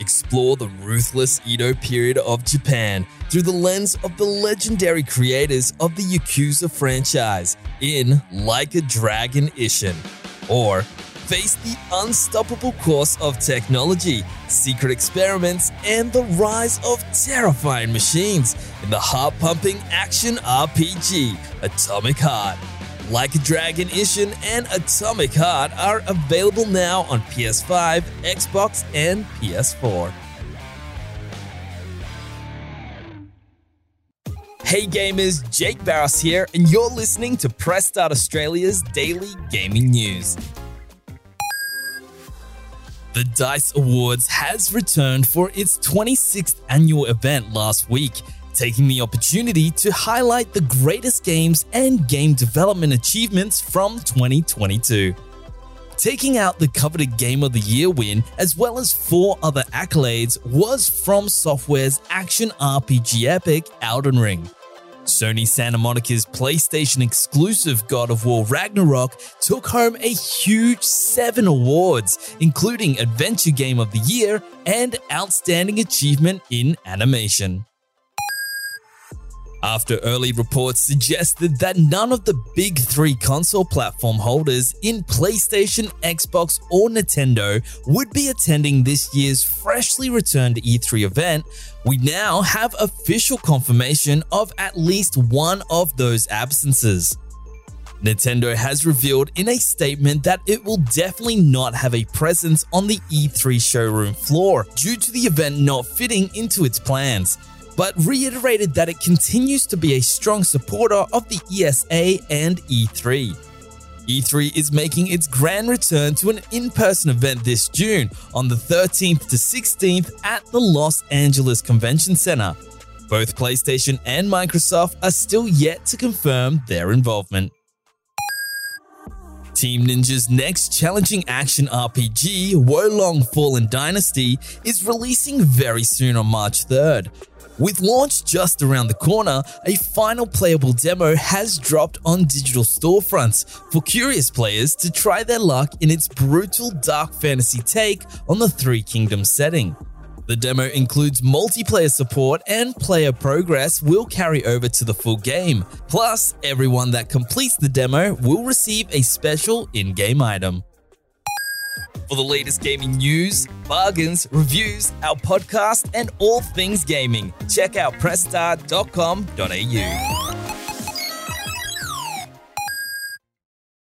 Explore the ruthless Edo period of Japan through the lens of the legendary creators of the Yakuza franchise in Like a Dragon Ishin. Or face the unstoppable course of technology, secret experiments, and the rise of terrifying machines in the heart pumping action RPG Atomic Heart. Like a Dragon Ishin and Atomic Heart are available now on PS5, Xbox, and PS4. Hey gamers, Jake Barros here, and you're listening to Press Start Australia's daily gaming news. The DICE Awards has returned for its 26th annual event last week, taking the opportunity to highlight the greatest games and game development achievements from 2022. Taking out the coveted Game of the Year win, as well as four other accolades, was From Software's action RPG epic Elden Ring. Sony Santa Monica's PlayStation exclusive God of War Ragnarok took home a huge seven awards, including Adventure Game of the Year and Outstanding Achievement in Animation. After early reports suggested that none of the big three console platform holders in PlayStation, Xbox, or Nintendo would be attending this year's freshly returned E3 event, we now have official confirmation of at least one of those absences. Nintendo has revealed in a statement that it will definitely not have a presence on the E3 showroom floor due to the event not fitting into its plans but reiterated that it continues to be a strong supporter of the ESA and E3. E3 is making its grand return to an in person event this June on the 13th to 16th at the Los Angeles Convention Center. Both PlayStation and Microsoft are still yet to confirm their involvement. Team Ninja's next challenging action RPG, Wo Long Fallen Dynasty, is releasing very soon on March 3rd. With launch just around the corner, a final playable demo has dropped on digital storefronts for curious players to try their luck in its brutal dark fantasy take on the Three Kingdoms setting. The demo includes multiplayer support and player progress will carry over to the full game. Plus, everyone that completes the demo will receive a special in game item. For the latest gaming news, bargains, reviews, our podcast, and all things gaming, check out pressstart.com.au.